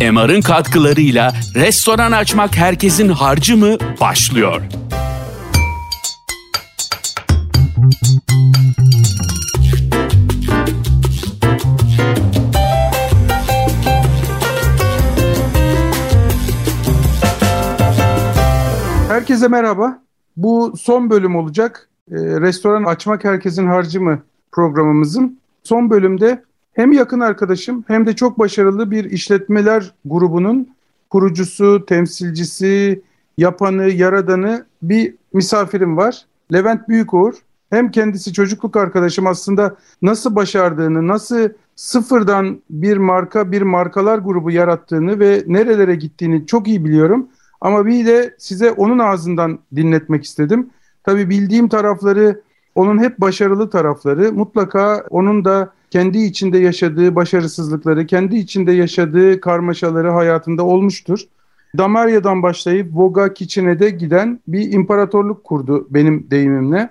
MR'ın katkılarıyla restoran açmak herkesin harcı mı başlıyor. Herkese merhaba. Bu son bölüm olacak. Ee, restoran açmak herkesin harcı mı programımızın. Son bölümde hem yakın arkadaşım hem de çok başarılı bir işletmeler grubunun kurucusu, temsilcisi, yapanı, yaradanı bir misafirim var. Levent Büyükuğur. Hem kendisi çocukluk arkadaşım aslında nasıl başardığını, nasıl sıfırdan bir marka, bir markalar grubu yarattığını ve nerelere gittiğini çok iyi biliyorum. Ama bir de size onun ağzından dinletmek istedim. Tabii bildiğim tarafları, onun hep başarılı tarafları. Mutlaka onun da kendi içinde yaşadığı başarısızlıkları, kendi içinde yaşadığı karmaşaları hayatında olmuştur. Damarya'dan başlayıp Voga Kitchen'e giden bir imparatorluk kurdu benim deyimimle.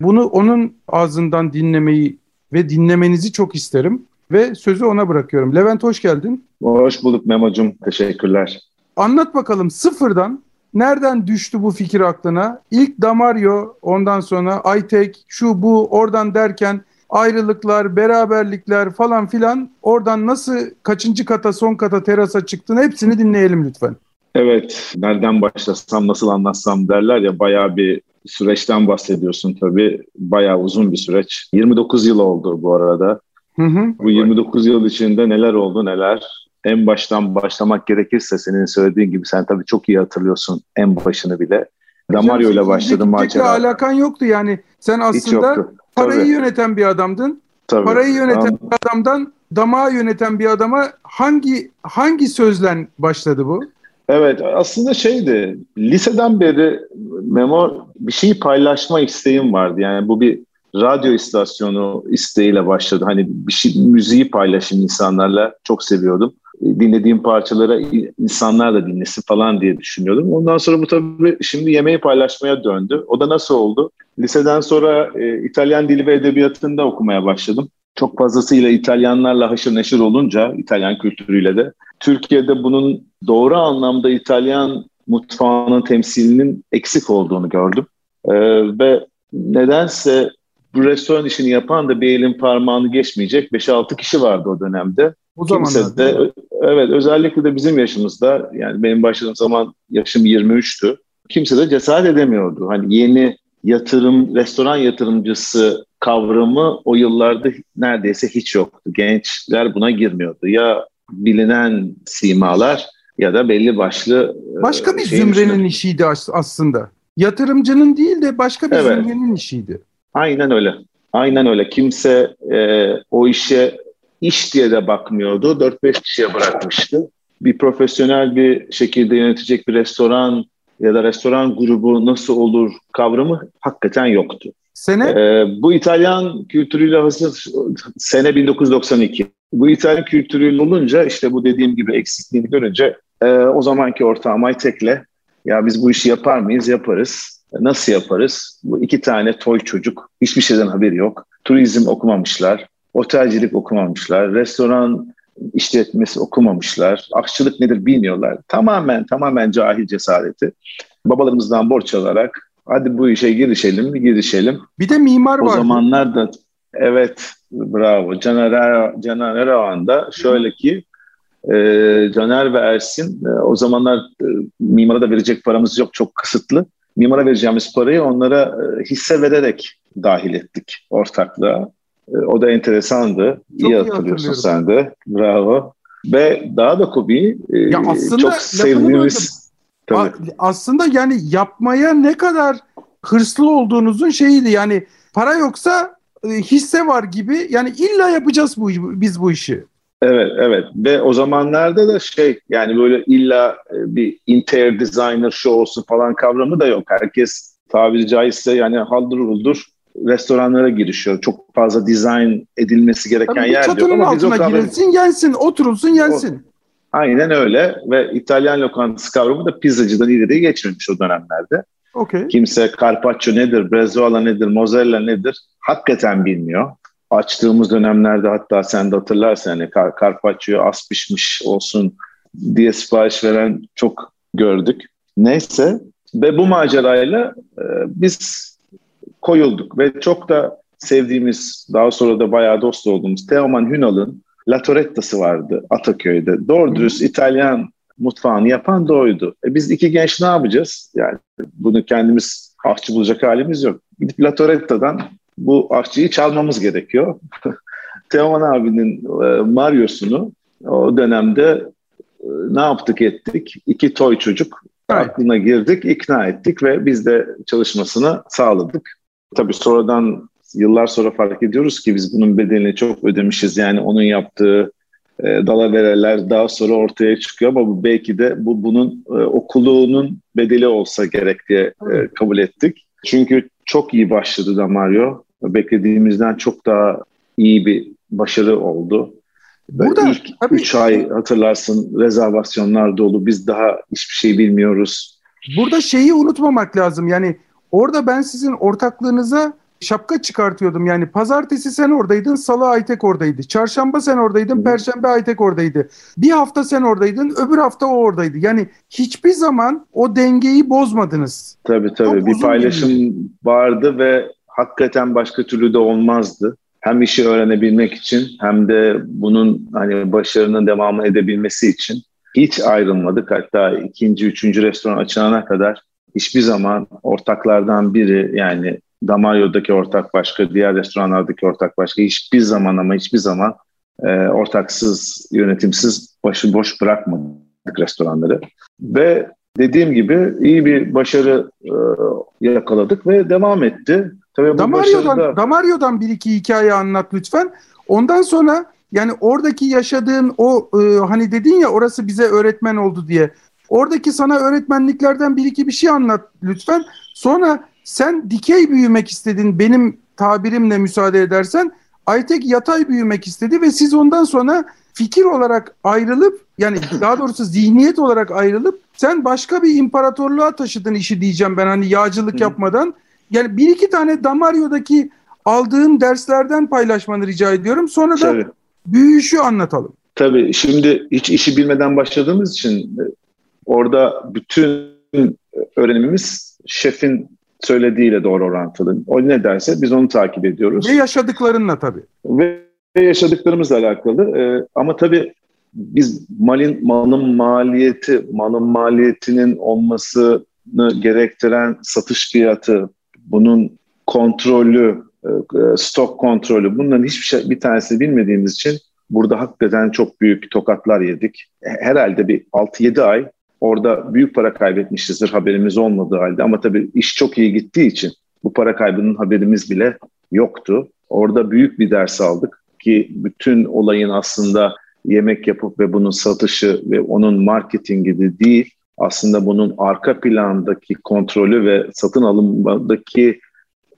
Bunu onun ağzından dinlemeyi ve dinlemenizi çok isterim ve sözü ona bırakıyorum. Levent hoş geldin. Hoş bulduk Memo'cum. Teşekkürler. Anlat bakalım sıfırdan nereden düştü bu fikir aklına? İlk Damario, ondan sonra Aytek, şu bu oradan derken ayrılıklar, beraberlikler falan filan oradan nasıl kaçıncı kata, son kata, terasa çıktın hepsini dinleyelim lütfen. Evet, nereden başlasam, nasıl anlatsam derler ya bayağı bir süreçten bahsediyorsun tabii. Bayağı uzun bir süreç. 29 yıl oldu bu arada. Hı hı. Bu 29 yıl içinde neler oldu neler. En baştan başlamak gerekirse senin söylediğin gibi sen tabii çok iyi hatırlıyorsun en başını bile. Damario ile başladım macera. alakan yoktu yani. Sen aslında parayı tabii. yöneten bir adamdın. Tabii. Parayı yöneten Anladım. bir adamdan damağı yöneten bir adama hangi hangi sözlen başladı bu? Evet aslında şeydi liseden beri Memo bir şeyi paylaşma isteğim vardı. Yani bu bir radyo istasyonu isteğiyle başladı. Hani bir şey müziği paylaşım insanlarla çok seviyordum. Dinlediğim parçalara insanlar da dinlesin falan diye düşünüyordum. Ondan sonra bu tabii şimdi yemeği paylaşmaya döndü. O da nasıl oldu? Liseden sonra e, İtalyan dili ve edebiyatında okumaya başladım. Çok fazlasıyla İtalyanlarla haşır neşir olunca, İtalyan kültürüyle de, Türkiye'de bunun doğru anlamda İtalyan mutfağının temsilinin eksik olduğunu gördüm. Ee, ve nedense bu restoran işini yapan da bir elin parmağını geçmeyecek 5-6 kişi vardı o dönemde. O Kimse de, evet özellikle de bizim yaşımızda yani benim başladığım zaman yaşım 23'tü. Kimse de cesaret edemiyordu. Hani yeni yatırım, restoran yatırımcısı kavramı o yıllarda neredeyse hiç yoktu. Gençler buna girmiyordu. Ya bilinen simalar ya da belli başlı e, başka bir zümrenin içinde. işiydi aslında. Yatırımcının değil de başka bir evet. zümrenin işiydi. Aynen öyle. Aynen öyle. Kimse e, o işe iş diye de bakmıyordu. 4-5 kişiye bırakmıştı. Bir profesyonel bir şekilde yönetecek bir restoran ya da restoran grubu nasıl olur kavramı hakikaten yoktu. Sene? Ee, bu İtalyan kültürüyle hazır sene 1992. Bu İtalyan kültürüyle olunca işte bu dediğim gibi eksikliğini görünce e, o zamanki ortağım Aytek'le ya biz bu işi yapar mıyız? Yaparız. Nasıl yaparız? Bu iki tane toy çocuk. Hiçbir şeyden haberi yok. Turizm okumamışlar. Otelcilik okumamışlar. Restoran işletmesi okumamışlar. Aşçılık nedir bilmiyorlar. Tamamen tamamen cahil cesareti. Babalarımızdan borç alarak hadi bu işe girişelim girişelim. Bir de mimar var. O zamanlar da evet bravo Caner, Caner Eravan da şöyle ki e, Caner ve Ersin e, o zamanlar e, mimara da verecek paramız yok çok kısıtlı. Mimara vereceğimiz parayı onlara e, hisse vererek dahil ettik ortaklığa. E, o da enteresandı. Çok iyi, iyi hatırlıyorsun sen de. Bravo. Ve daha da komiği e, ya aslında çok sevdiğimiz... Tabii. Aslında yani yapmaya ne kadar hırslı olduğunuzun şeyiydi. Yani para yoksa e, hisse var gibi. Yani illa yapacağız bu biz bu işi. Evet, evet. Ve o zamanlarda da şey yani böyle illa bir interior designer şu olsun falan kavramı da yok. Herkes tabiri caizse yani haldır huldur restoranlara girişiyor. Çok fazla dizayn edilmesi gereken Tabii yer diyor. Ama altına kavram... girilsin, yensin, oturulsun, yensin. O, aynen öyle ve İtalyan lokantası kavramı da pizzacıdan ileriye geçmemiş o dönemlerde. Okay. Kimse carpaccio nedir, brezuola nedir, mozzarella nedir hakikaten bilmiyor. Açtığımız dönemlerde hatta sen de hatırlarsın hani car carpaccio az pişmiş olsun, diye sipariş veren çok gördük. Neyse ve bu macerayla e, biz koyulduk ve çok da sevdiğimiz, daha sonra da bayağı dost olduğumuz Teoman Hünal'ın La Toretta'sı vardı Ataköy'de. Doğru dürüst İtalyan mutfağını yapan da oydu. E biz iki genç ne yapacağız? Yani bunu kendimiz aşçı bulacak halimiz yok. Gidip La Toretta'dan bu aşçıyı çalmamız gerekiyor. Teoman abinin e, Mario'sunu o dönemde e, ne yaptık ettik? İki toy çocuk aklına girdik, ikna ettik ve biz de çalışmasını sağladık. Tabii sonradan yıllar sonra fark ediyoruz ki biz bunun bedelini çok ödemişiz. Yani onun yaptığı e, dalavereler daha sonra ortaya çıkıyor ama bu belki de bu bunun e, okuluğunun bedeli olsa gerek diye e, kabul ettik. Çünkü çok iyi başladı da Mario. Beklediğimizden çok daha iyi bir başarı oldu. Burada ilk 3 ay hatırlarsın rezervasyonlar dolu. Biz daha hiçbir şey bilmiyoruz. Burada şeyi unutmamak lazım. Yani orada ben sizin ortaklığınıza şapka çıkartıyordum. Yani pazartesi sen oradaydın, salı Aytek oradaydı. Çarşamba sen oradaydın, perşembe Aytek oradaydı. Bir hafta sen oradaydın, öbür hafta o oradaydı. Yani hiçbir zaman o dengeyi bozmadınız. Tabii tabii. Çok bir paylaşım gibi. vardı ve hakikaten başka türlü de olmazdı. Hem işi öğrenebilmek için hem de bunun hani başarının devamı edebilmesi için hiç ayrılmadık. Hatta ikinci, üçüncü restoran açılana kadar hiçbir zaman ortaklardan biri yani Damario'daki ortak başka, diğer restoranlardaki ortak başka hiçbir zaman ama hiçbir zaman e, ortaksız, yönetimsiz, başıboş bırakmadık restoranları. Ve dediğim gibi iyi bir başarı e, yakaladık ve devam etti. Tabii Damario'dan, başarıda... Damario'dan bir iki hikaye anlat lütfen. Ondan sonra yani oradaki yaşadığın o e, hani dedin ya orası bize öğretmen oldu diye. Oradaki sana öğretmenliklerden bir iki bir şey anlat lütfen. Sonra sen dikey büyümek istedin benim tabirimle müsaade edersen. Aytek yatay büyümek istedi ve siz ondan sonra fikir olarak ayrılıp yani daha doğrusu zihniyet olarak ayrılıp sen başka bir imparatorluğa taşıdın işi diyeceğim ben hani yağcılık yapmadan. Yani bir iki tane Damario'daki aldığın derslerden paylaşmanı rica ediyorum. Sonra da Tabii. büyüyüşü anlatalım. Tabii şimdi hiç işi bilmeden başladığımız için orada bütün öğrenimimiz şefin söylediğiyle doğru orantılı. O ne derse biz onu takip ediyoruz. Ve yaşadıklarınla tabii. Ve yaşadıklarımızla alakalı. Ee, ama tabii biz malin malın maliyeti, malın maliyetinin olmasını gerektiren satış fiyatı, bunun kontrolü, e, e, stok kontrolü bunların hiçbir şey bir tanesi bilmediğimiz için burada hakikaten çok büyük tokatlar yedik. Herhalde bir 6-7 ay orada büyük para kaybetmişizdir haberimiz olmadığı halde ama tabii iş çok iyi gittiği için bu para kaybının haberimiz bile yoktu. Orada büyük bir ders aldık ki bütün olayın aslında yemek yapıp ve bunun satışı ve onun marketingi de değil aslında bunun arka plandaki kontrolü ve satın alımdaki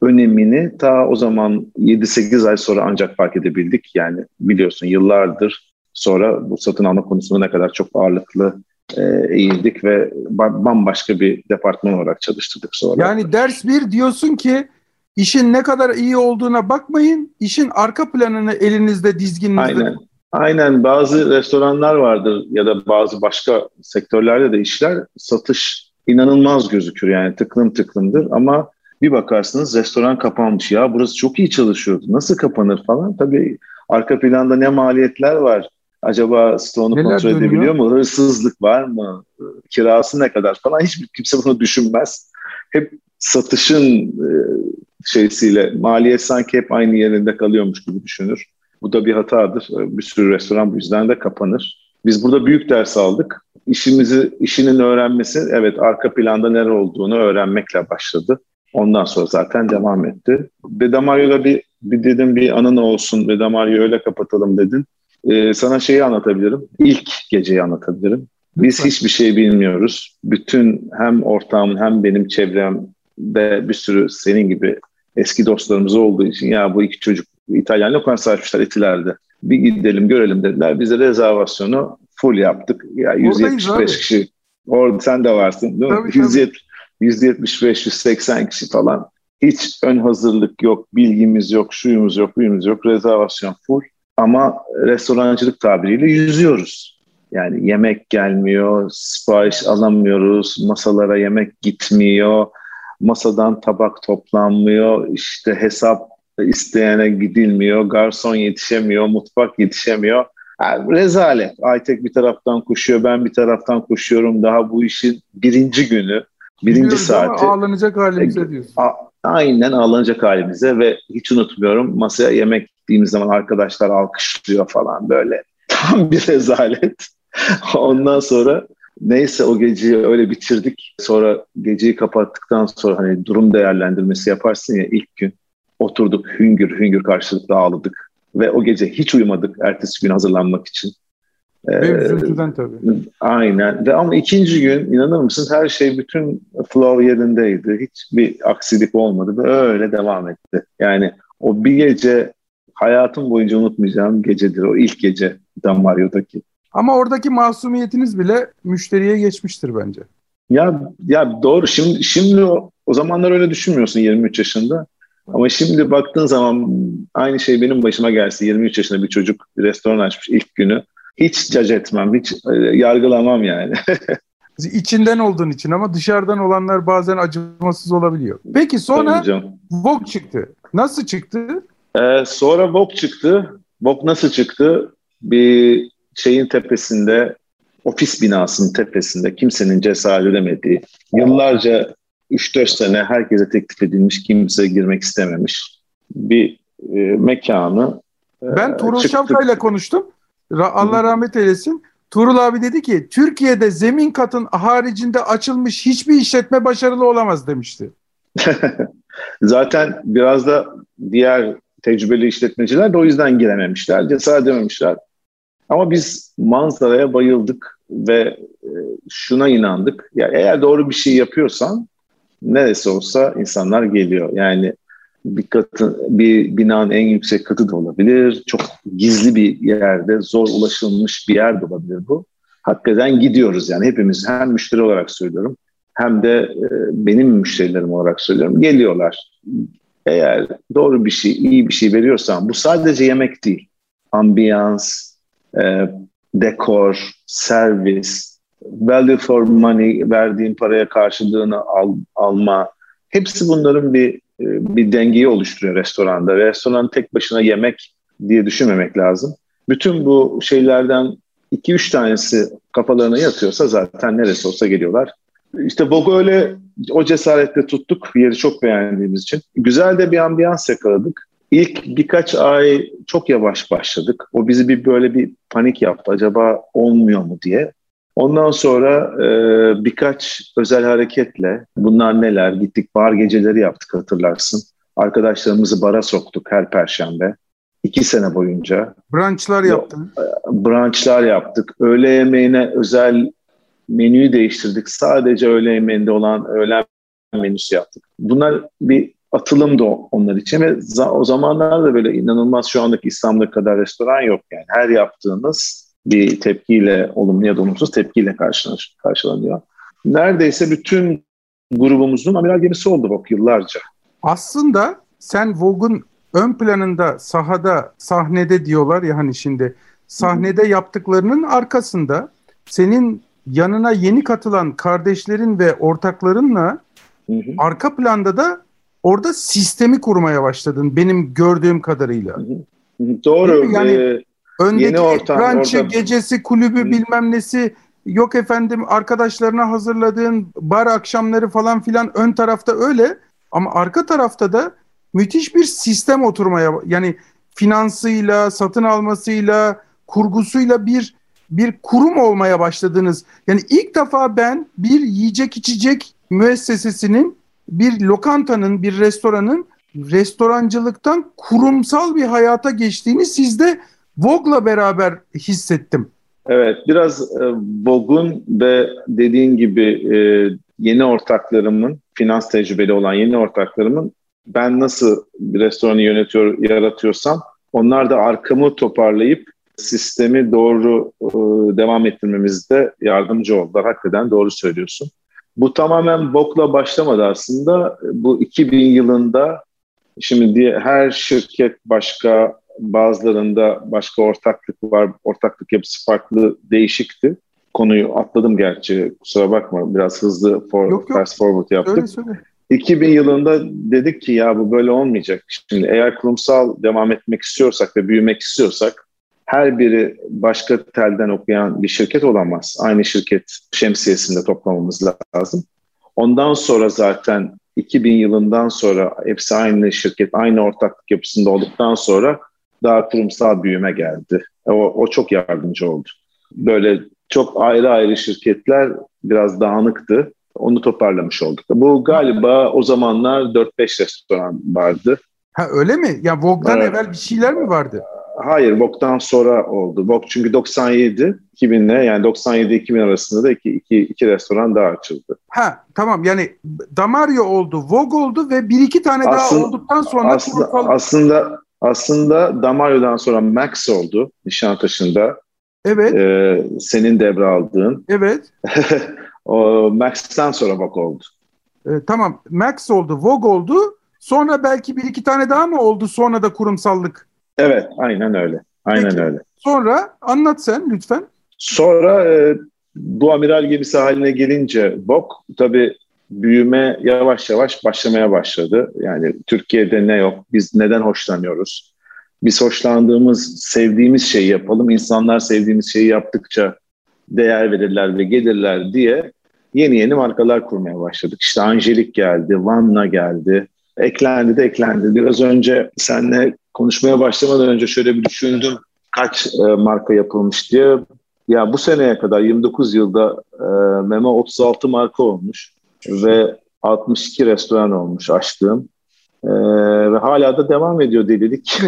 önemini ta o zaman 7-8 ay sonra ancak fark edebildik. Yani biliyorsun yıllardır sonra bu satın alma konusunda ne kadar çok ağırlıklı e, eğildik ve bambaşka bir departman olarak çalıştırdık sonra. Yani ders bir diyorsun ki işin ne kadar iyi olduğuna bakmayın, işin arka planını elinizde dizginizde. Aynen. Aynen bazı restoranlar vardır ya da bazı başka sektörlerde de işler satış inanılmaz gözükür yani tıklım tıklımdır ama bir bakarsınız restoran kapanmış ya burası çok iyi çalışıyordu nasıl kapanır falan tabii arka planda ne maliyetler var Acaba stoğunu Neler kontrol dönüyor? edebiliyor mu? Hırsızlık var mı? Kirası ne kadar falan. Hiçbir kimse bunu düşünmez. Hep satışın e, şeysiyle maliyet sanki hep aynı yerinde kalıyormuş gibi düşünür. Bu da bir hatadır. Bir sürü restoran bu yüzden de kapanır. Biz burada büyük ders aldık. İşimizi, işinin öğrenmesi, evet arka planda neler olduğunu öğrenmekle başladı. Ondan sonra zaten devam etti. Bedamario'da bir, bir dedim bir anın olsun, Bedamario'yu öyle kapatalım dedin. Ee, sana şeyi anlatabilirim. İlk geceyi anlatabilirim. Biz hiçbir şey bilmiyoruz. Bütün hem ortağımın hem benim çevremde bir sürü senin gibi eski dostlarımız olduğu için ya bu iki çocuk İtalyan lokantası açmışlar Etiler'de. Bir gidelim görelim dediler. Biz de rezervasyonu full yaptık. Ya 175 kişi. Orada sen de varsın değil mi? Tabii, 170, 175 180 kişi falan. Hiç ön hazırlık yok, bilgimiz yok, şuyumuz yok, buyumuz yok. Rezervasyon full ama restorancılık tabiriyle yüzüyoruz. Yani yemek gelmiyor, sipariş alamıyoruz, masalara yemek gitmiyor, masadan tabak toplanmıyor, işte hesap isteyene gidilmiyor, garson yetişemiyor, mutfak yetişemiyor. Yani rezalet. Aytek bir taraftan koşuyor, ben bir taraftan koşuyorum. Daha bu işin birinci günü, birinci Biliyoruz saati. Ama ağlanacak halimize e, diyorsun. A- aynen ağlanacak halimize ve hiç unutmuyorum masaya yemek gittiğimiz zaman arkadaşlar alkışlıyor falan böyle. Tam bir rezalet. Ondan sonra neyse o geceyi öyle bitirdik. Sonra geceyi kapattıktan sonra hani durum değerlendirmesi yaparsın ya ilk gün oturduk hüngür hüngür karşılıklı ağladık. Ve o gece hiç uyumadık ertesi gün hazırlanmak için. Ve üzüntüden tabii. Aynen. Ve ama ikinci gün inanır mısın her şey bütün flow yerindeydi. Hiçbir aksilik olmadı ve öyle devam etti. Yani o bir gece hayatım boyunca unutmayacağım gecedir. O ilk gece Damario'daki. Ama oradaki masumiyetiniz bile müşteriye geçmiştir bence. Ya ya doğru. Şimdi şimdi o, o zamanlar öyle düşünmüyorsun 23 yaşında. Ama şimdi baktığın zaman aynı şey benim başıma gelse 23 yaşında bir çocuk bir restoran açmış ilk günü. Hiç cac etmem, hiç e, yargılamam yani. İçinden olduğun için ama dışarıdan olanlar bazen acımasız olabiliyor. Peki sonra Vogue çıktı. Nasıl çıktı? Ee, sonra Vogue çıktı. Vogue nasıl çıktı? Bir şeyin tepesinde, ofis binasının tepesinde kimsenin cesaret edemediği, yıllarca 3-4 sene herkese teklif edilmiş, kimse girmek istememiş bir e, mekanı. E, ben Şapka ile konuştum. Allah rahmet eylesin. Tuğrul abi dedi ki Türkiye'de zemin katın haricinde açılmış hiçbir işletme başarılı olamaz demişti. Zaten biraz da diğer tecrübeli işletmeciler de o yüzden girememişler, cesaret edememişler. Ama biz manzaraya bayıldık ve e, şuna inandık. Ya eğer doğru bir şey yapıyorsan neresi olsa insanlar geliyor. Yani bir katı, bir binanın en yüksek katı da olabilir. Çok gizli bir yerde, zor ulaşılmış bir yer de olabilir bu. Hakikaten gidiyoruz yani hepimiz hem müşteri olarak söylüyorum hem de e, benim müşterilerim olarak söylüyorum. Geliyorlar. Eğer doğru bir şey, iyi bir şey veriyorsan bu sadece yemek değil. Ambiyans, e, dekor, servis, value for money verdiğin paraya karşılığını al, alma. Hepsi bunların bir bir dengeyi oluşturuyor restoranda. Restoran tek başına yemek diye düşünmemek lazım. Bütün bu şeylerden iki üç tanesi kafalarına yatıyorsa zaten neresi olsa geliyorlar. İşte Vogue öyle o cesaretle tuttuk. Yeri çok beğendiğimiz için. Güzel de bir ambiyans yakaladık. İlk birkaç ay çok yavaş başladık. O bizi bir böyle bir panik yaptı. Acaba olmuyor mu diye. Ondan sonra e, birkaç özel hareketle bunlar neler gittik bar geceleri yaptık hatırlarsın. Arkadaşlarımızı bara soktuk her perşembe. iki sene boyunca. Brunchlar yaptın. Brunchlar yaptık. Öğle yemeğine özel menüyü değiştirdik. Sadece öğle yemeğinde olan öğlen menüsü yaptık. Bunlar bir atılım da onlar için ve o zamanlarda böyle inanılmaz şu andaki İstanbul'da kadar restoran yok yani. Her yaptığınız bir tepkiyle, olumlu ya da olumsuz tepkiyle karşılanıyor. Neredeyse bütün grubumuzun amiral gemisi oldu Vogue yıllarca. Aslında sen Vogue'un ön planında, sahada, sahnede diyorlar ya hani şimdi sahnede yaptıklarının arkasında senin yanına yeni katılan kardeşlerin ve ortaklarınla Hı-hı. arka planda da orada sistemi kurmaya başladın benim gördüğüm kadarıyla. Hı-hı. Doğru. Yani ee, Öndeki Yeni ortam, orada... gecesi, kulübü bilmem nesi yok efendim arkadaşlarına hazırladığın bar akşamları falan filan ön tarafta öyle ama arka tarafta da müthiş bir sistem oturmaya yani finansıyla, satın almasıyla, kurgusuyla bir bir kurum olmaya başladınız. Yani ilk defa ben bir yiyecek içecek müessesesinin, bir lokantanın, bir restoranın restorancılıktan kurumsal bir hayata geçtiğini sizde Vogue'la beraber hissettim. Evet, biraz e, Vogue'un ve dediğin gibi e, yeni ortaklarımın, finans tecrübeli olan yeni ortaklarımın ben nasıl bir restoranı yönetiyor, yaratıyorsam onlar da arkamı toparlayıp sistemi doğru e, devam ettirmemizde yardımcı oldular. Hakikaten doğru söylüyorsun. Bu tamamen Vogue'la başlamadı aslında. Bu 2000 yılında şimdi diye her şirket başka bazılarında başka ortaklık var. Ortaklık yapısı farklı, değişikti. Konuyu atladım gerçi. Kusura bakma. Biraz hızlı for, yok, yok. fast forward yaptık. Söyle, söyle. 2000 yılında dedik ki ya bu böyle olmayacak. Şimdi eğer kurumsal devam etmek istiyorsak ve büyümek istiyorsak her biri başka telden okuyan bir şirket olamaz. Aynı şirket şemsiyesinde toplamamız lazım. Ondan sonra zaten 2000 yılından sonra hepsi aynı şirket, aynı ortaklık yapısında olduktan sonra daha kurumsal büyüme geldi. O, o çok yardımcı oldu. Böyle çok ayrı ayrı şirketler biraz dağınıktı. Onu toparlamış olduk. Bu galiba o zamanlar 4-5 restoran vardı. Ha öyle mi? Ya Vogue'dan evet. evvel bir şeyler mi vardı? Hayır, Vogue'dan sonra oldu. Vogue çünkü 97 2000'le yani 97-2000 arasında da iki, iki, iki restoran daha açıldı. Ha tamam yani Damario oldu, Vogue oldu ve bir iki tane aslında, daha olduktan sonra aslında, kurumsal... aslında aslında Damario'dan sonra Max oldu Nişantaşı'nda. Evet. Ee, senin devraldığın. Evet. o Max'ten sonra Vogue oldu. Ee, tamam Max oldu, Vogue oldu. Sonra belki bir iki tane daha mı oldu sonra da kurumsallık? Evet, aynen öyle. Aynen Peki. öyle. Sonra anlat sen lütfen. Sonra e, bu amiral gemisi haline gelince BOK tabii büyüme yavaş yavaş başlamaya başladı. Yani Türkiye'de ne yok, biz neden hoşlanıyoruz? Biz hoşlandığımız, sevdiğimiz şeyi yapalım. İnsanlar sevdiğimiz şeyi yaptıkça değer verirler ve gelirler diye yeni yeni markalar kurmaya başladık. İşte Angelik geldi, Vanna geldi, eklendi de eklendi. Biraz önce seninle konuşmaya başlamadan önce şöyle bir düşündüm kaç e, marka yapılmış diye. Ya bu seneye kadar 29 yılda e, Memo 36 marka olmuş ve 62 restoran olmuş açtığım. E, ve hala da devam ediyor delilik.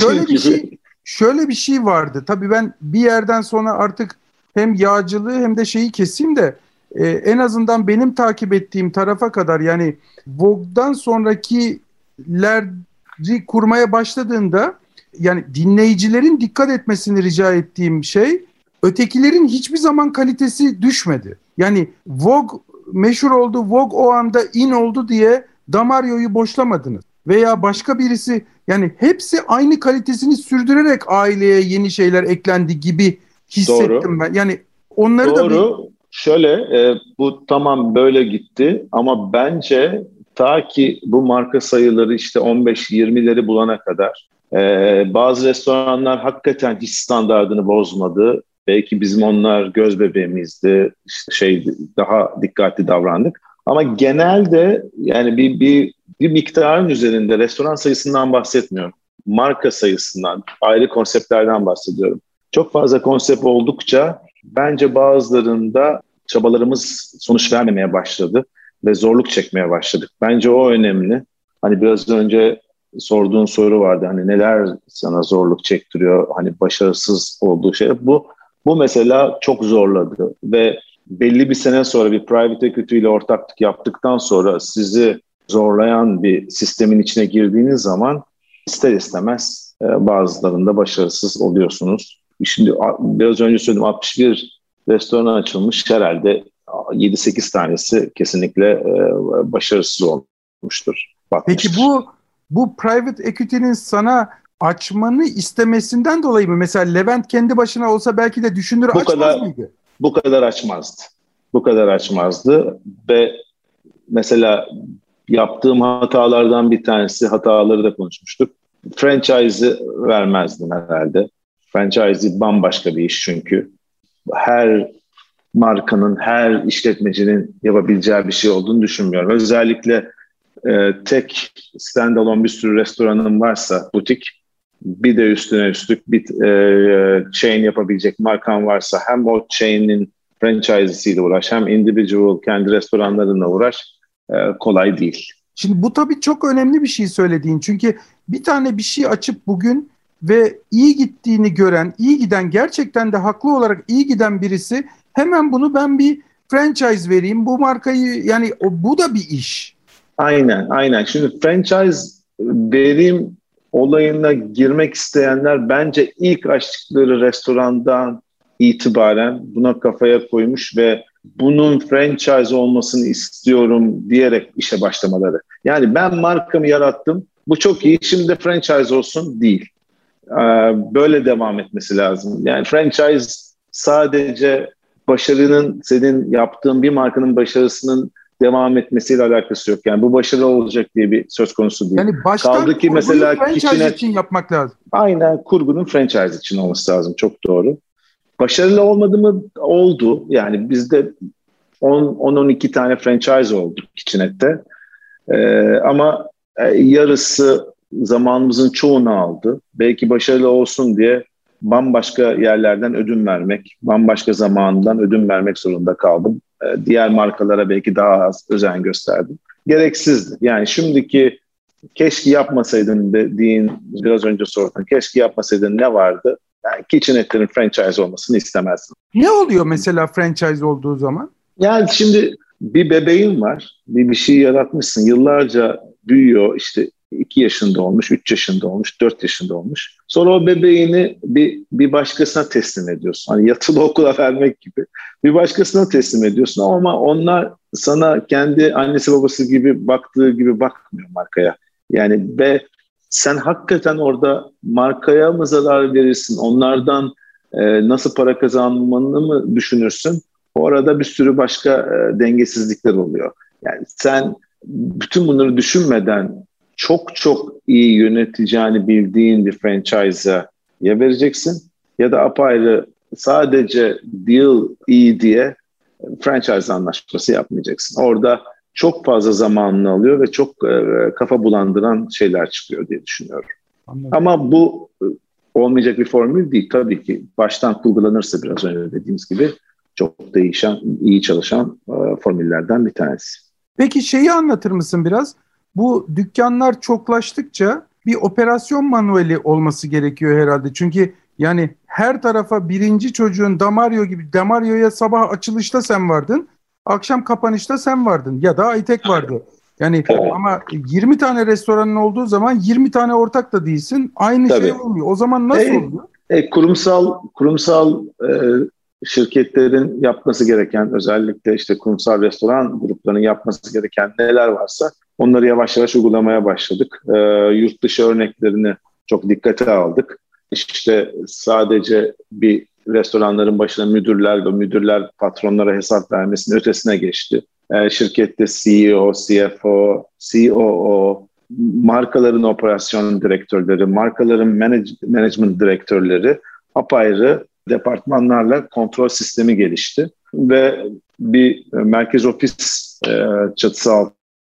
şöyle bir şey şöyle bir şey vardı. Tabii ben bir yerden sonra artık hem yağcılığı hem de şeyi keseyim de e, en azından benim takip ettiğim tarafa kadar yani Vogue'dan sonrakileri kurmaya başladığında yani dinleyicilerin dikkat etmesini rica ettiğim şey ötekilerin hiçbir zaman kalitesi düşmedi. Yani Vogue meşhur oldu, Vogue o anda in oldu diye Damario'yu boşlamadınız. Veya başka birisi yani hepsi aynı kalitesini sürdürerek aileye yeni şeyler eklendi gibi hissettim Doğru. ben. Yani onları Doğru. da bir... Şöyle e, bu tamam böyle gitti ama bence ta ki bu marka sayıları işte 15-20'leri bulana kadar ee, bazı restoranlar hakikaten hiç standartını bozmadı. Belki bizim onlar göz bebeğimizdi, işte şey daha dikkatli davrandık. Ama genelde yani bir, bir, bir miktarın üzerinde restoran sayısından bahsetmiyorum. Marka sayısından, ayrı konseptlerden bahsediyorum. Çok fazla konsept oldukça bence bazılarında çabalarımız sonuç vermemeye başladı ve zorluk çekmeye başladık. Bence o önemli. Hani biraz önce sorduğun soru vardı. Hani neler sana zorluk çektiriyor? Hani başarısız olduğu şey. Bu bu mesela çok zorladı ve belli bir sene sonra bir private equity ile ortaklık yaptıktan sonra sizi zorlayan bir sistemin içine girdiğiniz zaman ister istemez e, bazılarında başarısız oluyorsunuz. Şimdi biraz önce söyledim 61 restoran açılmış herhalde 7-8 tanesi kesinlikle e, başarısız olmuştur. Bakmıştır. Peki bu bu private equity'nin sana açmanı istemesinden dolayı mı? Mesela Levent kendi başına olsa belki de düşünür bu açmaz kadar, mıydı? Bu kadar açmazdı. Bu kadar açmazdı ve mesela yaptığım hatalardan bir tanesi, hataları da konuşmuştuk. Franchise'ı vermezdim herhalde. Franchise bambaşka bir iş çünkü. Her markanın, her işletmecinin yapabileceği bir şey olduğunu düşünmüyorum. Özellikle e, tek standalone bir sürü restoranın varsa butik bir de üstüne üstlük bir e, chain yapabilecek markan varsa hem o chain'in franchisesiyle uğraş hem individual kendi restoranlarına uğraş e, kolay değil. Şimdi bu tabii çok önemli bir şey söylediğin. Çünkü bir tane bir şey açıp bugün ve iyi gittiğini gören, iyi giden gerçekten de haklı olarak iyi giden birisi hemen bunu ben bir franchise vereyim. Bu markayı yani o, bu da bir iş. Aynen, aynen. Şimdi franchise verim olayına girmek isteyenler bence ilk açtıkları restorandan itibaren buna kafaya koymuş ve bunun franchise olmasını istiyorum diyerek işe başlamaları. Yani ben markamı yarattım, bu çok iyi, şimdi franchise olsun değil. böyle devam etmesi lazım. Yani franchise sadece başarının senin yaptığın bir markanın başarısının devam etmesiyle alakası yok. Yani bu başarı olacak diye bir söz konusu değil. Yani baştan Kaldı ki mesela franchise kitchenette, için yapmak lazım. Aynen kurgunun franchise için olması lazım. Çok doğru. Başarılı olmadı mı? Oldu. Yani bizde 10-12 tane franchise oldu kitchenette. Ee, ama e, yarısı zamanımızın çoğunu aldı. Belki başarılı olsun diye bambaşka yerlerden ödün vermek, bambaşka zamanından ödün vermek zorunda kaldım. Ee, diğer markalara belki daha az özen gösterdim. Gereksizdi. Yani şimdiki keşke yapmasaydın dediğin biraz önce sordun. Keşke yapmasaydın ne vardı? Yani KitchenAid'lerin franchise olmasını istemezdim. Ne oluyor mesela franchise olduğu zaman? Yani şimdi bir bebeğin var. Bir, bir şey yaratmışsın. Yıllarca büyüyor. işte 2 yaşında olmuş, 3 yaşında olmuş, 4 yaşında olmuş. Sonra o bebeğini bir, bir başkasına teslim ediyorsun. Hani yatılı okula vermek gibi. Bir başkasına teslim ediyorsun ama onlar sana kendi annesi babası gibi baktığı gibi bakmıyor markaya. Yani be sen hakikaten orada markaya mı zarar verirsin? Onlardan e, nasıl para kazanmanı mı düşünürsün? O arada bir sürü başka e, dengesizlikler oluyor. Yani sen bütün bunları düşünmeden çok çok iyi yöneteceğini bildiğin bir franchise'a ya vereceksin ya da apayrı sadece deal iyi diye franchise anlaşması yapmayacaksın. Orada çok fazla zamanını alıyor ve çok e, kafa bulandıran şeyler çıkıyor diye düşünüyorum. Anladım. Ama bu e, olmayacak bir formül değil. Tabii ki baştan kurgulanırsa biraz önce dediğimiz gibi çok değişen, iyi çalışan e, formüllerden bir tanesi. Peki şeyi anlatır mısın biraz? Bu dükkanlar çoklaştıkça bir operasyon manueli olması gerekiyor herhalde. Çünkü yani her tarafa birinci çocuğun Damario gibi Damario'ya sabah açılışta sen vardın. Akşam kapanışta sen vardın ya da Aytek vardı. Yani ama 20 tane restoranın olduğu zaman 20 tane ortak da değilsin. Aynı şey Tabii. şey olmuyor. O zaman nasıl e, oluyor? E, kurumsal kurumsal e, şirketlerin yapması gereken özellikle işte kurumsal restoran gruplarının yapması gereken neler varsa onları yavaş yavaş uygulamaya başladık. E, yurt dışı örneklerini çok dikkate aldık. İşte sadece bir restoranların başına müdürler ve müdürler patronlara hesap vermesinin ötesine geçti. E, şirkette CEO, CFO, COO, markaların operasyon direktörleri, markaların manage, management direktörleri apayrı departmanlarla kontrol sistemi gelişti ve bir merkez ofis e, çatısı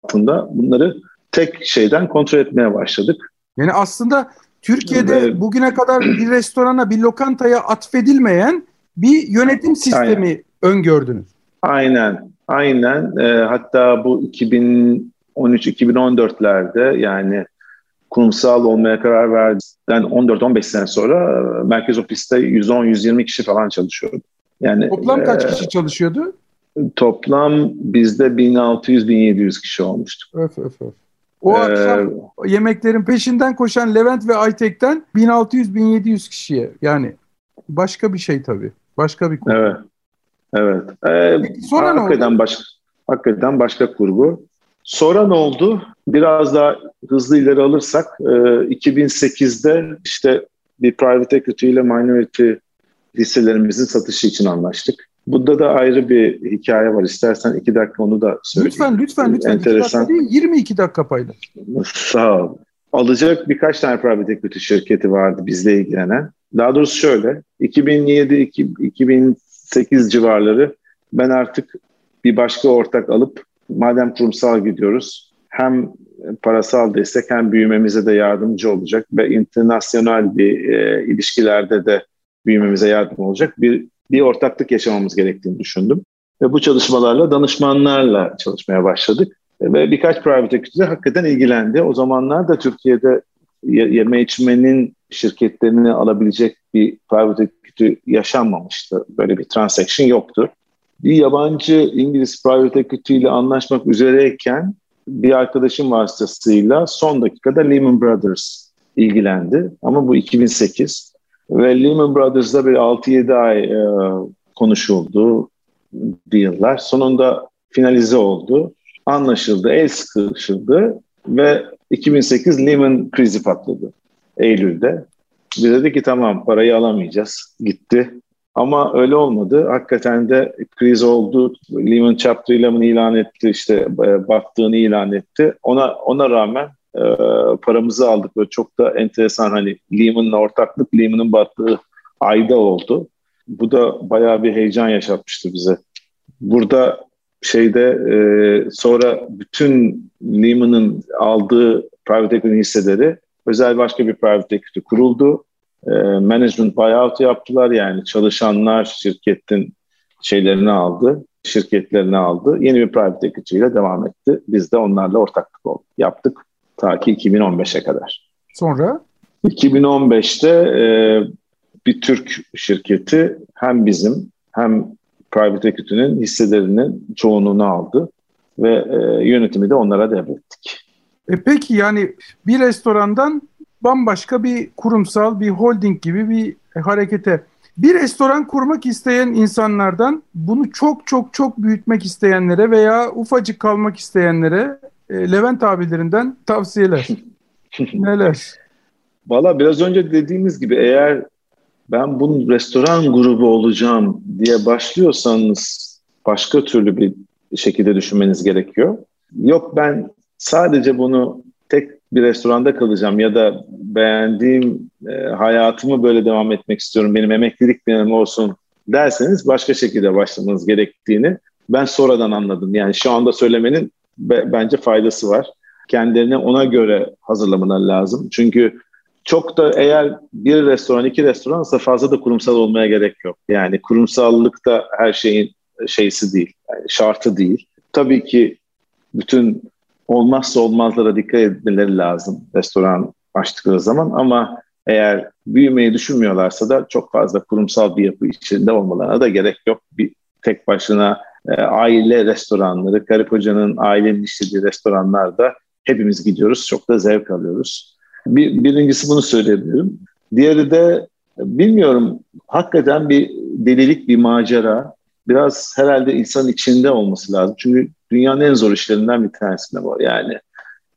altında bunları tek şeyden kontrol etmeye başladık. Yani aslında Türkiye'de ve, bugüne kadar bir restorana, bir lokantaya atfedilmeyen bir yönetim sistemi aynen. öngördünüz. Aynen, aynen. E, hatta bu 2013-2014'lerde yani kurumsal olmaya karar verdikten 14-15 sene sonra e, merkez ofiste 110-120 kişi falan çalışıyordu. Yani Toplam kaç e, kişi çalışıyordu? Toplam bizde 1600-1700 kişi olmuştu. Öf öf öf. O ee, akşam yemeklerin peşinden koşan Levent ve Aytek'ten 1600-1700 kişiye yani başka bir şey tabii. Başka bir kurgu. Evet. Evet. Ee, Peki sonra hakikaten ne oldu? Başka, hakikaten başka kurgu. Sonra ne oldu? Biraz daha hızlı ileri alırsak 2008'de e, işte bir private equity ile minority hisselerimizin satışı için anlaştık. Burada da ayrı bir hikaye var. İstersen iki dakika onu da söyleyeyim. Lütfen lütfen lütfen. Enteresan. dakika değil, 22 dakika paylaş. Sağ ol. Alacak birkaç tane private equity şirketi vardı bizle ilgilenen. Daha doğrusu şöyle. 2007-2008 civarları ben artık bir başka ortak alıp madem kurumsal gidiyoruz hem parasal destek hem büyümemize de yardımcı olacak ve internasyonel bir e, ilişkilerde de büyümemize yardım olacak bir bir ortaklık yaşamamız gerektiğini düşündüm. Ve bu çalışmalarla danışmanlarla çalışmaya başladık. Ve birkaç private equity hakikaten ilgilendi. O zamanlar da Türkiye'de yeme içmenin şirketlerini alabilecek bir private equity yaşanmamıştı. Böyle bir transaction yoktu. Bir yabancı İngiliz private equity ile anlaşmak üzereyken bir arkadaşım vasıtasıyla son dakikada Lehman Brothers ilgilendi. Ama bu 2008. Ve Lehman Brothers'da bir 6-7 ay e, konuşuldu deal'lar. Sonunda finalize oldu. Anlaşıldı, el sıkışıldı ve 2008 Lehman krizi patladı Eylül'de. Biz dedik ki tamam parayı alamayacağız. Gitti. Ama öyle olmadı. Hakikaten de kriz oldu. Lehman Chapter 11 ilan etti. işte e, battığını ilan etti. Ona ona rağmen e, paramızı aldık. Böyle çok da enteresan hani Lehman'la ortaklık Lehman'ın battığı ayda oldu. Bu da bayağı bir heyecan yaşatmıştı bize. Burada şeyde e, sonra bütün Lehman'ın aldığı private equity hisseleri özel başka bir private equity kuruldu. E, management buyout yaptılar yani çalışanlar şirketin şeylerini aldı, şirketlerini aldı. Yeni bir private equity ile devam etti. Biz de onlarla ortaklık oldu, yaptık ta ki 2015'e kadar. Sonra? 2015'te e, bir Türk şirketi hem bizim hem private equity'nin hisselerinin çoğunluğunu aldı ve e, yönetimi de onlara devrettik. E peki yani bir restorandan bambaşka bir kurumsal, bir holding gibi bir harekete bir restoran kurmak isteyen insanlardan bunu çok çok çok büyütmek isteyenlere veya ufacık kalmak isteyenlere e, Levent abilerinden tavsiyeler. Neler? Valla biraz önce dediğimiz gibi eğer ben bunun restoran grubu olacağım diye başlıyorsanız başka türlü bir şekilde düşünmeniz gerekiyor. Yok ben sadece bunu tek bir restoranda kalacağım ya da beğendiğim e, hayatımı böyle devam etmek istiyorum, benim emeklilik benim olsun derseniz başka şekilde başlamanız gerektiğini ben sonradan anladım. Yani şu anda söylemenin be, bence faydası var. Kendilerini ona göre hazırlamalar lazım. Çünkü çok da eğer bir restoran, iki restoransa fazla da kurumsal olmaya gerek yok. Yani kurumsallık da her şeyin şeysi değil, yani şartı değil. Tabii ki bütün olmazsa olmazlara dikkat etmeleri lazım restoran açtıkları zaman ama eğer büyümeyi düşünmüyorlarsa da çok fazla kurumsal bir yapı içinde olmalarına da gerek yok. Bir tek başına e, aile restoranları, karı kocanın ailenin işlediği restoranlarda hepimiz gidiyoruz. Çok da zevk alıyoruz. Bir, birincisi bunu söyleyebilirim. Diğeri de bilmiyorum hakikaten bir delilik, bir macera. Biraz herhalde insan içinde olması lazım. Çünkü dünyanın en zor işlerinden bir tanesinde var. Yani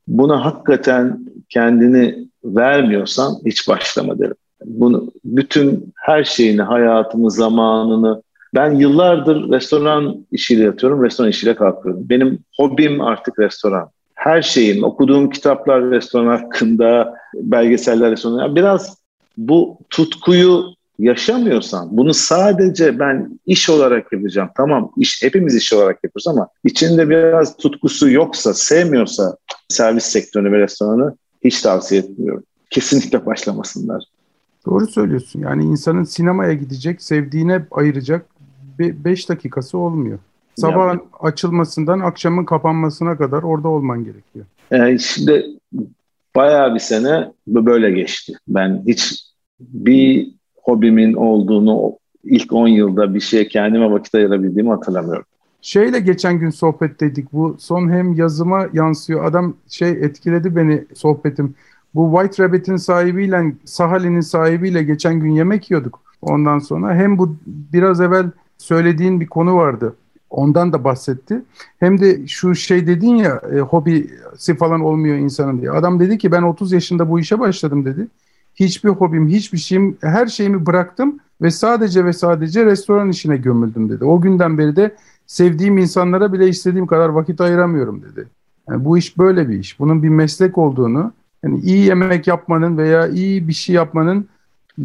buna hakikaten kendini vermiyorsan hiç başlama derim. Bunu bütün her şeyini, hayatımı, zamanını ben yıllardır restoran işiyle yatıyorum, restoran işiyle kalkıyorum. Benim hobim artık restoran. Her şeyim, okuduğum kitaplar restoran hakkında, belgeseller restoran. Biraz bu tutkuyu yaşamıyorsan, bunu sadece ben iş olarak yapacağım. Tamam, iş hepimiz iş olarak yapıyoruz ama içinde biraz tutkusu yoksa, sevmiyorsa servis sektörünü ve restoranı hiç tavsiye etmiyorum. Kesinlikle başlamasınlar. Doğru söylüyorsun. Yani insanın sinemaya gidecek, sevdiğine ayıracak 5 dakikası olmuyor. Sabahın yani, açılmasından akşamın kapanmasına kadar orada olman gerekiyor. Yani şimdi bayağı bir sene böyle geçti. Ben hiç bir hobimin olduğunu ilk 10 yılda bir şeye kendime vakit ayırabildiğimi hatırlamıyorum. Şeyle geçen gün sohbet dedik. Bu son hem yazıma yansıyor. Adam şey etkiledi beni sohbetim. Bu White Rabbit'in sahibiyle Sahali'nin sahibiyle geçen gün yemek yiyorduk. Ondan sonra hem bu biraz evvel söylediğin bir konu vardı. Ondan da bahsetti. Hem de şu şey dedin ya e, hobisi falan olmuyor insanın diye. Adam dedi ki ben 30 yaşında bu işe başladım dedi. Hiçbir hobim, hiçbir şeyim, her şeyimi bıraktım ve sadece ve sadece restoran işine gömüldüm dedi. O günden beri de sevdiğim insanlara bile istediğim kadar vakit ayıramıyorum dedi. Yani bu iş böyle bir iş. Bunun bir meslek olduğunu, yani iyi yemek yapmanın veya iyi bir şey yapmanın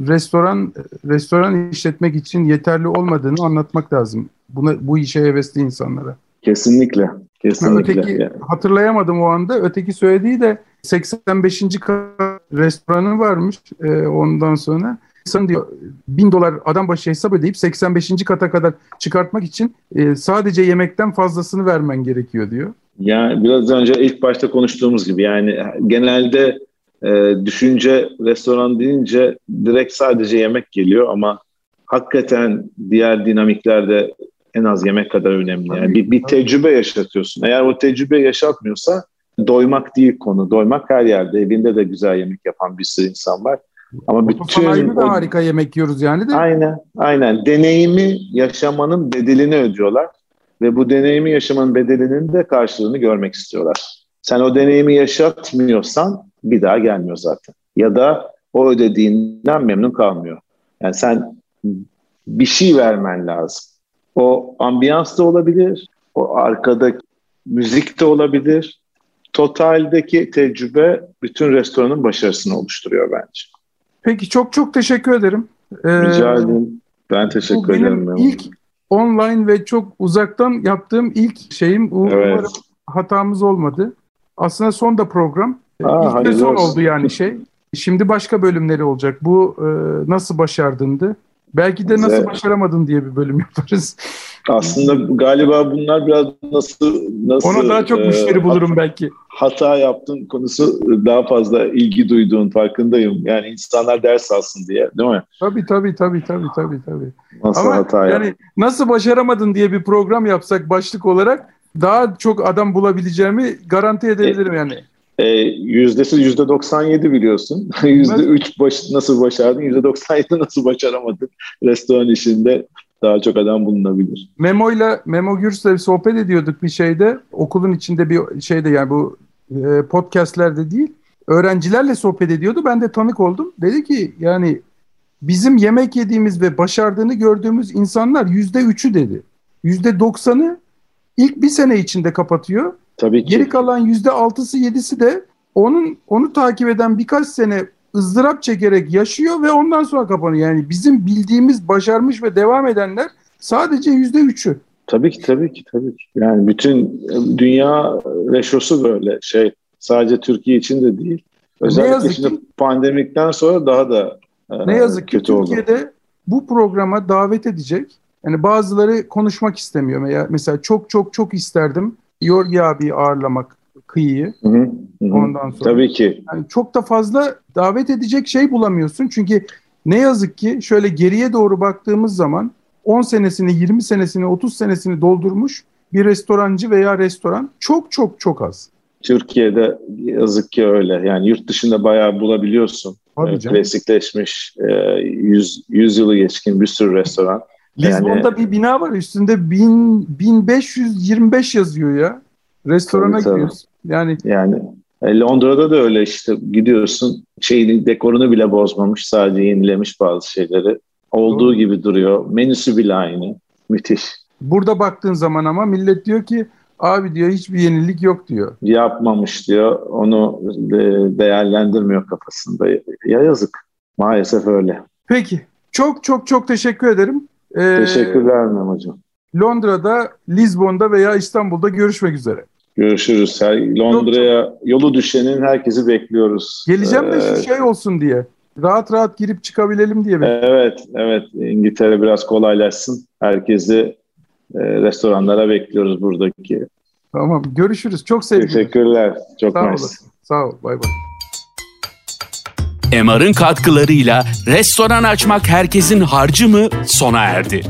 restoran restoran işletmek için yeterli olmadığını anlatmak lazım. Buna bu işe hevesli insanlara. Kesinlikle. Kesinlikle. Öteki yani. hatırlayamadım o anda. Öteki söylediği de 85. restoranı varmış e, ondan sonra. İnsan diyor bin dolar adam başı hesap ödeyip 85. kata kadar çıkartmak için e, sadece yemekten fazlasını vermen gerekiyor diyor. Yani biraz önce ilk başta konuştuğumuz gibi yani genelde e, düşünce restoran deyince direkt sadece yemek geliyor ama hakikaten diğer dinamiklerde en az yemek kadar önemli. Yani bir, bir tecrübe yaşatıyorsun. Eğer o tecrübe yaşatmıyorsa doymak değil konu. Doymak her yerde. Evinde de güzel yemek yapan bir sürü insan var. Ama bütün o, harika yemek yiyoruz yani de. Aynen, aynen. Deneyimi yaşamanın bedelini ödüyorlar ve bu deneyimi yaşamanın bedelinin de karşılığını görmek istiyorlar. Sen o deneyimi yaşatmıyorsan bir daha gelmiyor zaten. Ya da o ödediğinden memnun kalmıyor. Yani sen bir şey vermen lazım. O ambiyans da olabilir, o arkada müzik de olabilir. Totaldeki tecrübe bütün restoranın başarısını oluşturuyor bence. Peki çok çok teşekkür ederim. Ee, Rica ederim. Ben teşekkür bu ederim. Benim ilk online ve çok uzaktan yaptığım ilk şeyim. Umarım evet. hatamız olmadı. Aslında son da program. Aa, ilk ve son olsun. oldu yani şey. Şimdi başka bölümleri olacak. Bu e, nasıl başardındı? Belki de nasıl evet. başaramadın diye bir bölüm yaparız. Aslında galiba bunlar biraz nasıl nasıl ona daha çok müşteri e, bulurum belki. Hata yaptığın konusu daha fazla ilgi duyduğun farkındayım. Yani insanlar ders alsın diye, değil mi? Tabii tabii tabii tabii tabii tabii. Nasıl Ama hata yani yap? nasıl başaramadın diye bir program yapsak başlık olarak daha çok adam bulabileceğimi garanti edebilirim e, yani. E, yüzdesi yüzde 97 biliyorsun. Yüzde 3 baş, nasıl başardın, yüzde 97 nasıl başaramadın restoran işinde daha çok adam bulunabilir. Memo'yla Memo Gürs'le sohbet ediyorduk bir şeyde. Okulun içinde bir şeyde yani bu e, podcastlerde değil. Öğrencilerle sohbet ediyordu. Ben de tanık oldum. Dedi ki yani bizim yemek yediğimiz ve başardığını gördüğümüz insanlar yüzde üçü dedi. Yüzde doksanı ilk bir sene içinde kapatıyor. Tabii ki. Geri kalan yüzde altısı yedisi de onun onu takip eden birkaç sene ızdırap çekerek yaşıyor ve ondan sonra kapanıyor. Yani bizim bildiğimiz başarmış ve devam edenler sadece yüzde üçü. Tabii ki tabii ki tabii ki. Yani bütün dünya reşosu böyle şey. Sadece Türkiye için de değil. Özellikle ne yazık şimdi ki, pandemikten sonra daha da e, ne yazık ki Türkiye'de oldu. bu programa davet edecek. Yani bazıları konuşmak istemiyor. Mesela çok çok çok isterdim Yorgi abi ağırlamak kıyıyı. Hı hı, hı. Ondan sonra. Tabii ki. Yani çok da fazla davet edecek şey bulamıyorsun. Çünkü ne yazık ki şöyle geriye doğru baktığımız zaman 10 senesini, 20 senesini, 30 senesini doldurmuş bir restorancı veya restoran çok çok çok az. Türkiye'de yazık ki öyle. Yani yurt dışında bayağı bulabiliyorsun. Tabii. Klasikleşmiş, 100, 100 yılı geçkin bir sürü restoran. Lizbon'da yani, bir bina var üstünde 1000, 1525 yazıyor ya. Restorana tabii, giriyorsun. Yani yani e, Londra'da da öyle işte gidiyorsun şeyin dekorunu bile bozmamış sadece yenilemiş bazı şeyleri. Olduğu Doğru. gibi duruyor. Menüsü bile aynı. Müthiş. Burada baktığın zaman ama millet diyor ki abi diyor hiçbir yenilik yok diyor. Yapmamış diyor. Onu değerlendirmiyor kafasında. Ya yazık. Maalesef öyle. Peki. Çok çok çok teşekkür ederim. Ee, Teşekkürler Mem Hocam. Londrada'da, Lizbon'da veya İstanbul'da görüşmek üzere. Görüşürüz. Londra'ya yolu düşenin herkesi bekliyoruz. Geleceğim de ee, şey olsun diye. Rahat rahat girip çıkabilelim diye. Evet, evet. İngiltere biraz kolaylaşsın. Herkesi e, restoranlara bekliyoruz buradaki. Tamam. Görüşürüz. Çok sevgiler. Teşekkürler. Çok Sağ nice. olasın. Sağ ol. Bay bay. MR'ın katkılarıyla restoran açmak herkesin harcı mı sona erdi.